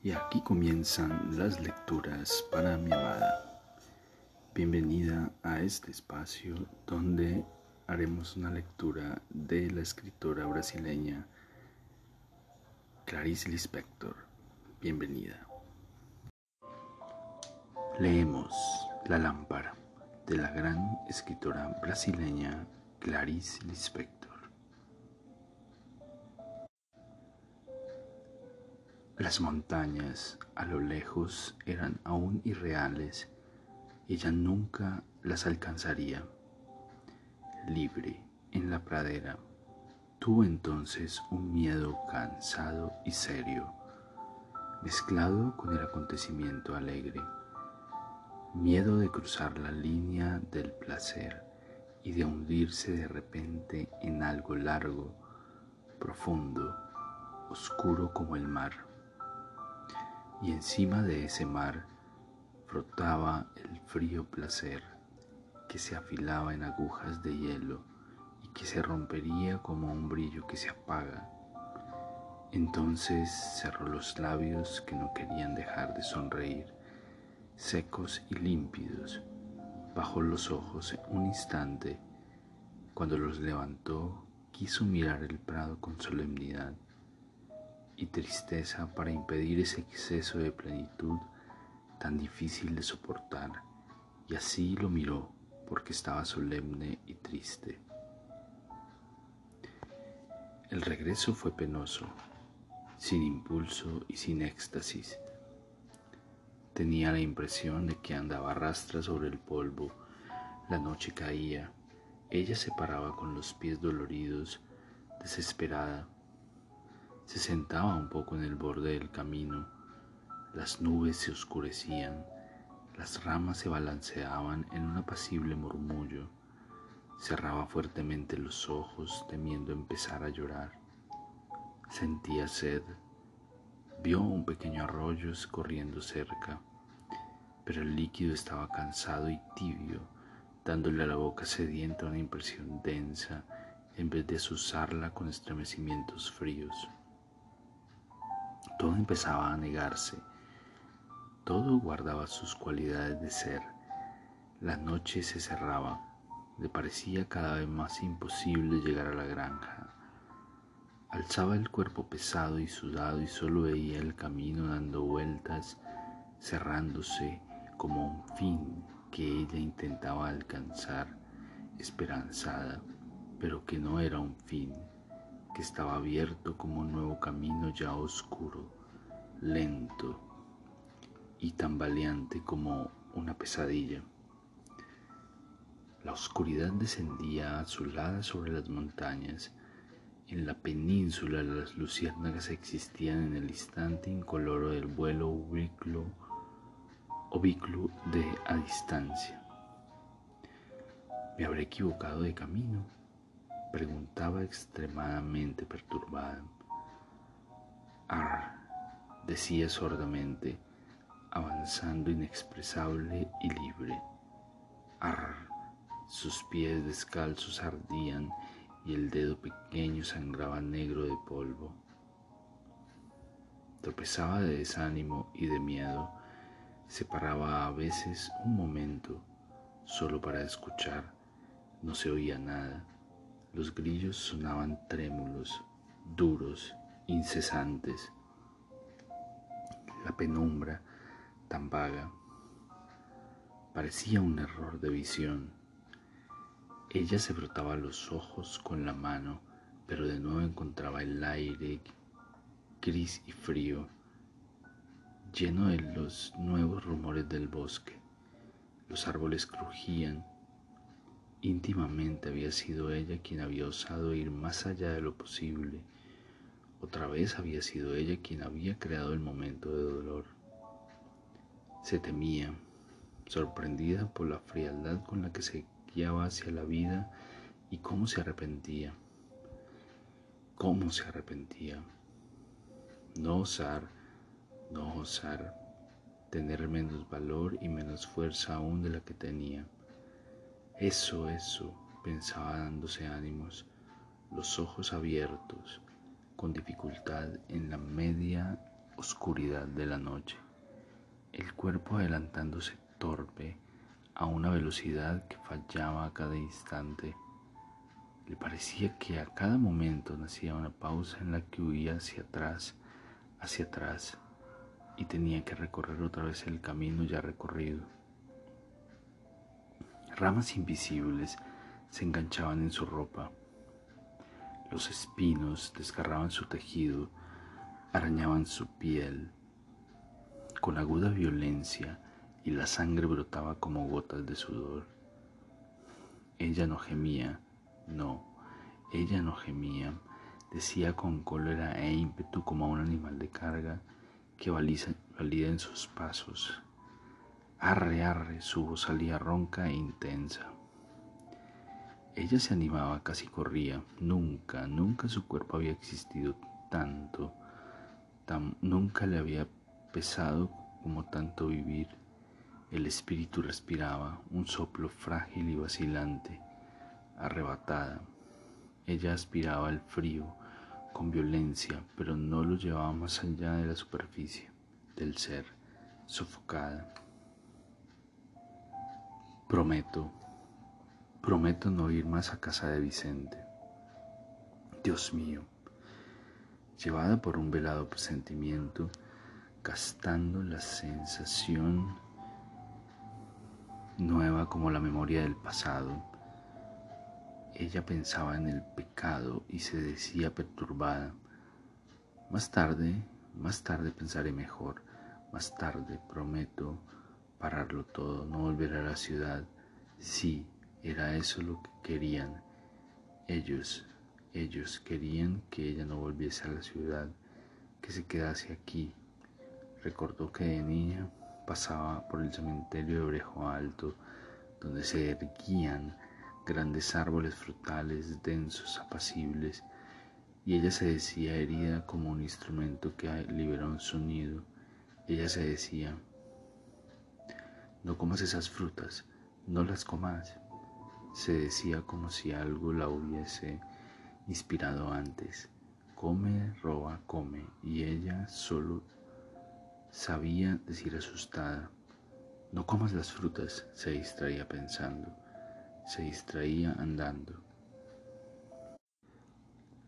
Y aquí comienzan las lecturas para mi amada. Bienvenida a este espacio donde haremos una lectura de la escritora brasileña Clarice Lispector. Bienvenida. Leemos La lámpara de la gran escritora brasileña Clarice Lispector. Las montañas a lo lejos eran aún irreales ella nunca las alcanzaría. Libre en la pradera, tuvo entonces un miedo cansado y serio, mezclado con el acontecimiento alegre. Miedo de cruzar la línea del placer y de hundirse de repente en algo largo, profundo, oscuro como el mar y encima de ese mar frotaba el frío placer que se afilaba en agujas de hielo y que se rompería como un brillo que se apaga. Entonces cerró los labios que no querían dejar de sonreír, secos y límpidos. Bajó los ojos un instante. Cuando los levantó, quiso mirar el prado con solemnidad y tristeza para impedir ese exceso de plenitud tan difícil de soportar, y así lo miró porque estaba solemne y triste. El regreso fue penoso, sin impulso y sin éxtasis. Tenía la impresión de que andaba rastra sobre el polvo, la noche caía, ella se paraba con los pies doloridos, desesperada, se sentaba un poco en el borde del camino. Las nubes se oscurecían, las ramas se balanceaban en un apacible murmullo. Cerraba fuertemente los ojos temiendo empezar a llorar. Sentía sed. Vio un pequeño arroyo corriendo cerca, pero el líquido estaba cansado y tibio, dándole a la boca sedienta una impresión densa en vez de azuzarla con estremecimientos fríos. Todo empezaba a negarse. Todo guardaba sus cualidades de ser. La noche se cerraba. Le parecía cada vez más imposible llegar a la granja. Alzaba el cuerpo pesado y sudado y solo veía el camino dando vueltas, cerrándose como un fin que ella intentaba alcanzar, esperanzada, pero que no era un fin estaba abierto como un nuevo camino ya oscuro, lento y tambaleante como una pesadilla. La oscuridad descendía azulada sobre las montañas. En la península las luciérnagas existían en el instante incoloro del vuelo ubiclo, de a distancia. Me habré equivocado de camino preguntaba extremadamente perturbada. Ar, decía sordamente, avanzando inexpresable y libre. Ar, sus pies descalzos ardían y el dedo pequeño sangraba negro de polvo. Tropezaba de desánimo y de miedo, se paraba a veces un momento solo para escuchar, no se oía nada los grillos sonaban trémulos, duros, incesantes. La penumbra, tan vaga, parecía un error de visión. Ella se frotaba los ojos con la mano, pero de nuevo encontraba el aire gris y frío, lleno de los nuevos rumores del bosque. Los árboles crujían, Íntimamente había sido ella quien había osado ir más allá de lo posible. Otra vez había sido ella quien había creado el momento de dolor. Se temía, sorprendida por la frialdad con la que se guiaba hacia la vida y cómo se arrepentía. Cómo se arrepentía. No osar, no osar, tener menos valor y menos fuerza aún de la que tenía. Eso, eso, pensaba dándose ánimos, los ojos abiertos, con dificultad en la media oscuridad de la noche, el cuerpo adelantándose torpe a una velocidad que fallaba a cada instante. Le parecía que a cada momento nacía una pausa en la que huía hacia atrás, hacia atrás, y tenía que recorrer otra vez el camino ya recorrido. Ramas invisibles se enganchaban en su ropa. Los espinos desgarraban su tejido, arañaban su piel con aguda violencia y la sangre brotaba como gotas de sudor. Ella no gemía, no, ella no gemía, decía con cólera e ímpetu como a un animal de carga que valida en sus pasos. Arre, arre, su voz salía ronca e intensa. Ella se animaba, casi corría. Nunca, nunca su cuerpo había existido tanto. nunca le había pesado como tanto vivir. El espíritu respiraba, un soplo frágil y vacilante, arrebatada. Ella aspiraba el frío con violencia, pero no lo llevaba más allá de la superficie del ser, sofocada. Prometo, prometo no ir más a casa de Vicente. Dios mío, llevada por un velado presentimiento, gastando la sensación nueva como la memoria del pasado. Ella pensaba en el pecado y se decía perturbada. Más tarde, más tarde pensaré mejor. Más tarde, prometo, pararlo todo, no volver a la ciudad. Sí, era eso lo que querían. Ellos, ellos querían que ella no volviese a la ciudad, que se quedase aquí. Recordó que de niña pasaba por el cementerio de Brejo Alto, donde se erguían grandes árboles frutales densos, apacibles, y ella se decía herida como un instrumento que liberó un sonido. Ella se decía, no comas esas frutas, no las comas. Se decía como si algo la hubiese inspirado antes. Come, roba, come. Y ella solo Sabía decir asustada, no comas las frutas, se distraía pensando, se distraía andando.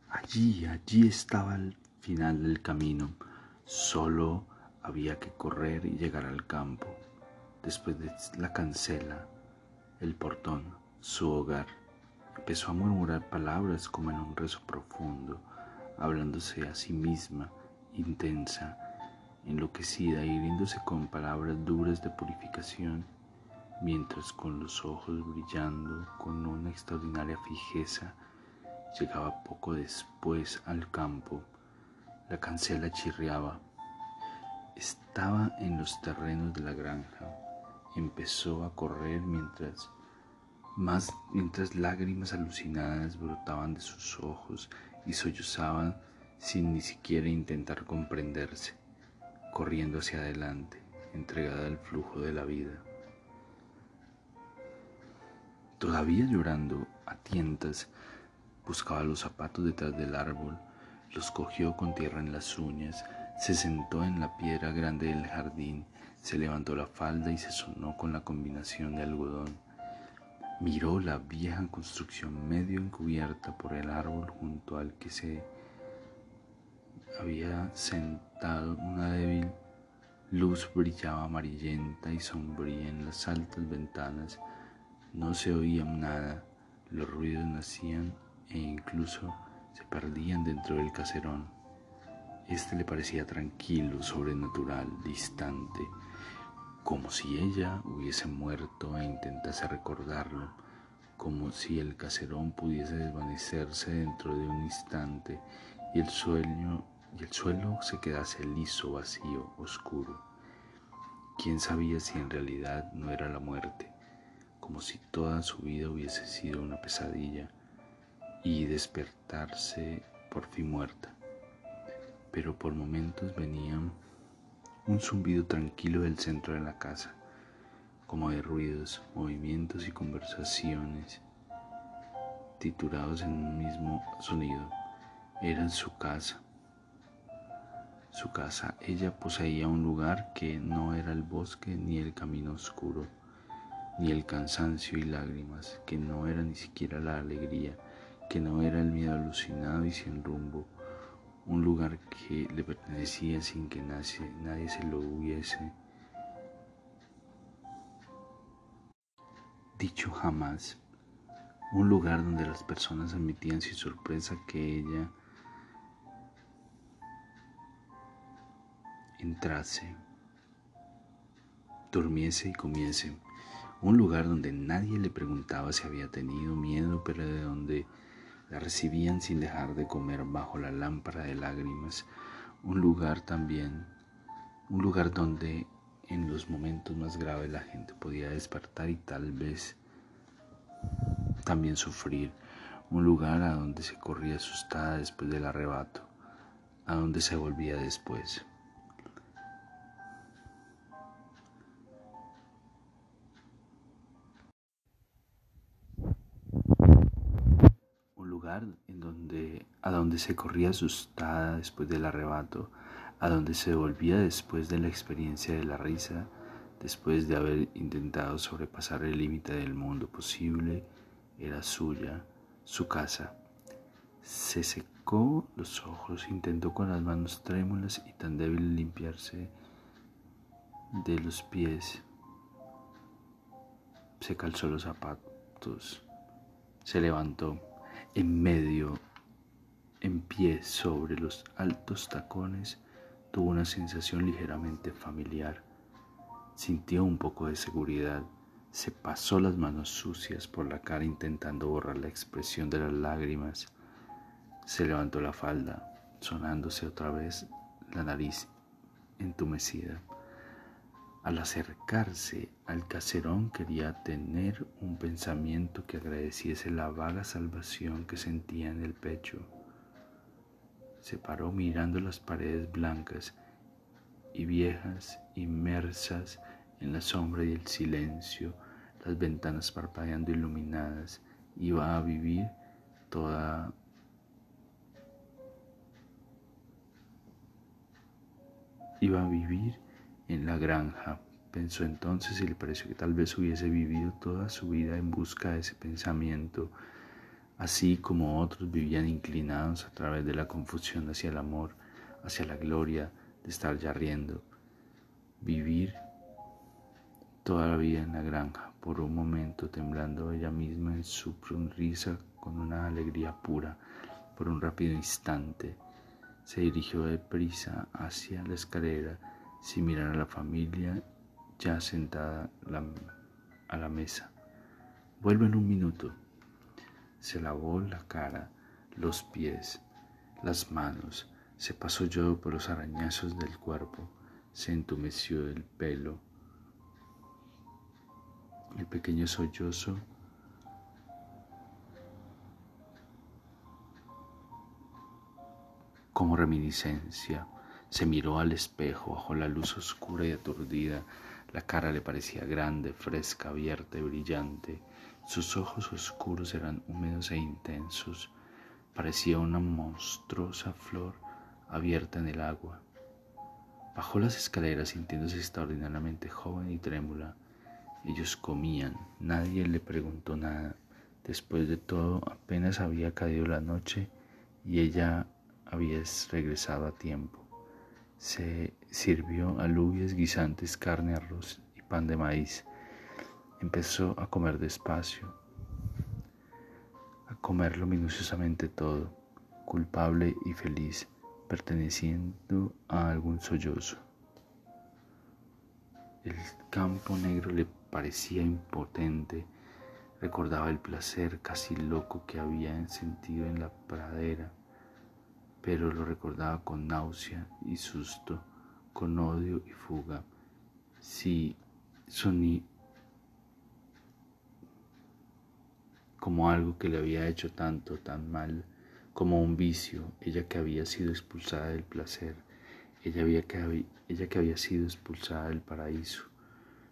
Allí, allí estaba el final del camino, solo había que correr y llegar al campo, después de la cancela, el portón, su hogar. Empezó a murmurar palabras como en un rezo profundo, hablándose a sí misma, intensa, enloquecida, hiriéndose con palabras duras de purificación, mientras con los ojos brillando con una extraordinaria fijeza llegaba poco después al campo. La cancela chirriaba. Estaba en los terrenos de la granja. Empezó a correr mientras más mientras lágrimas alucinadas brotaban de sus ojos y sollozaban sin ni siquiera intentar comprenderse corriendo hacia adelante, entregada al flujo de la vida. Todavía llorando a tientas, buscaba los zapatos detrás del árbol, los cogió con tierra en las uñas, se sentó en la piedra grande del jardín, se levantó la falda y se sonó con la combinación de algodón. Miró la vieja construcción medio encubierta por el árbol junto al que se había sentado una débil luz brillaba amarillenta y sombría en las altas ventanas. No se oía nada, los ruidos nacían e incluso se perdían dentro del caserón. Este le parecía tranquilo, sobrenatural, distante, como si ella hubiese muerto e intentase recordarlo, como si el caserón pudiese desvanecerse dentro de un instante y el y el suelo se quedase liso, vacío, oscuro. ¿Quién sabía si en realidad no era la muerte, como si toda su vida hubiese sido una pesadilla y despertarse por fin muerta? Pero por momentos venía un zumbido tranquilo del centro de la casa, como de ruidos, movimientos y conversaciones titulados en un mismo sonido. Era su casa su casa. Ella poseía un lugar que no era el bosque ni el camino oscuro, ni el cansancio y lágrimas, que no era ni siquiera la alegría, que no era el miedo alucinado y sin rumbo, un lugar que le pertenecía sin que nadie, nadie se lo hubiese dicho jamás, un lugar donde las personas admitían sin sorpresa que ella entrase, durmiese y comiese, un lugar donde nadie le preguntaba si había tenido miedo, pero de donde la recibían sin dejar de comer bajo la lámpara de lágrimas, un lugar también, un lugar donde en los momentos más graves la gente podía despertar y tal vez también sufrir, un lugar a donde se corría asustada después del arrebato, a donde se volvía después. En donde, a donde se corría asustada después del arrebato, a donde se volvía después de la experiencia de la risa, después de haber intentado sobrepasar el límite del mundo posible, era suya, su casa. Se secó los ojos, intentó con las manos trémulas y tan débil limpiarse de los pies. Se calzó los zapatos, se levantó en medio, en pie sobre los altos tacones, tuvo una sensación ligeramente familiar. Sintió un poco de seguridad. Se pasó las manos sucias por la cara intentando borrar la expresión de las lágrimas. Se levantó la falda, sonándose otra vez la nariz entumecida. Al acercarse al caserón quería tener un pensamiento que agradeciese la vaga salvación que sentía en el pecho. Se paró mirando las paredes blancas y viejas inmersas en la sombra y el silencio, las ventanas parpadeando iluminadas. Iba a vivir toda iba a vivir en la granja. Pensó entonces y le pareció que tal vez hubiese vivido toda su vida en busca de ese pensamiento, así como otros vivían inclinados a través de la confusión hacia el amor, hacia la gloria de estar ya riendo. Vivir toda la vida en la granja, por un momento temblando ella misma en su sonrisa con una alegría pura, por un rápido instante, se dirigió deprisa hacia la escalera sin mirar a la familia ya sentada a la mesa. Vuelvo en un minuto. Se lavó la cara, los pies, las manos, se pasó yodo por los arañazos del cuerpo, se entumeció el pelo. El pequeño sollozo como reminiscencia se miró al espejo bajo la luz oscura y aturdida. La cara le parecía grande, fresca, abierta y brillante. Sus ojos oscuros eran húmedos e intensos. Parecía una monstruosa flor abierta en el agua. Bajó las escaleras sintiéndose extraordinariamente joven y trémula. Ellos comían, nadie le preguntó nada. Después de todo, apenas había caído la noche y ella había regresado a tiempo. Se sirvió alubias, guisantes, carne, arroz y pan de maíz. Empezó a comer despacio, a comerlo minuciosamente todo, culpable y feliz, perteneciendo a algún sollozo. El campo negro le parecía impotente, recordaba el placer casi loco que había sentido en la pradera pero lo recordaba con náusea y susto, con odio y fuga. Sí, soní como algo que le había hecho tanto, tan mal, como un vicio, ella que había sido expulsada del placer, ella, había que, ella que había sido expulsada del paraíso.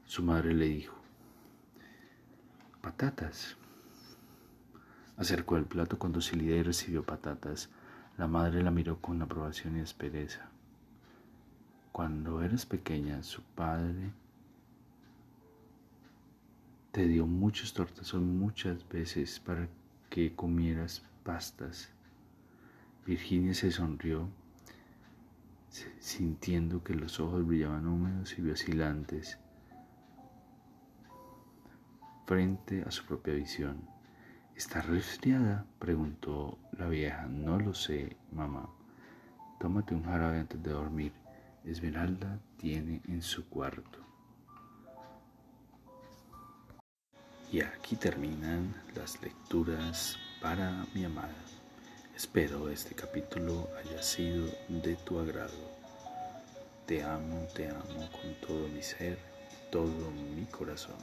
Su madre le dijo, patatas. Acercó el plato con docilidad y recibió patatas. La madre la miró con aprobación y aspereza. cuando eras pequeña, su padre te dio muchos tortazos muchas veces para que comieras pastas. Virginia se sonrió, sintiendo que los ojos brillaban húmedos y vacilantes frente a su propia visión. ¿Está resfriada? preguntó la vieja. No lo sé, mamá. Tómate un jarabe antes de dormir. Esmeralda tiene en su cuarto. Y aquí terminan las lecturas para mi amada. Espero este capítulo haya sido de tu agrado. Te amo, te amo con todo mi ser, todo mi corazón.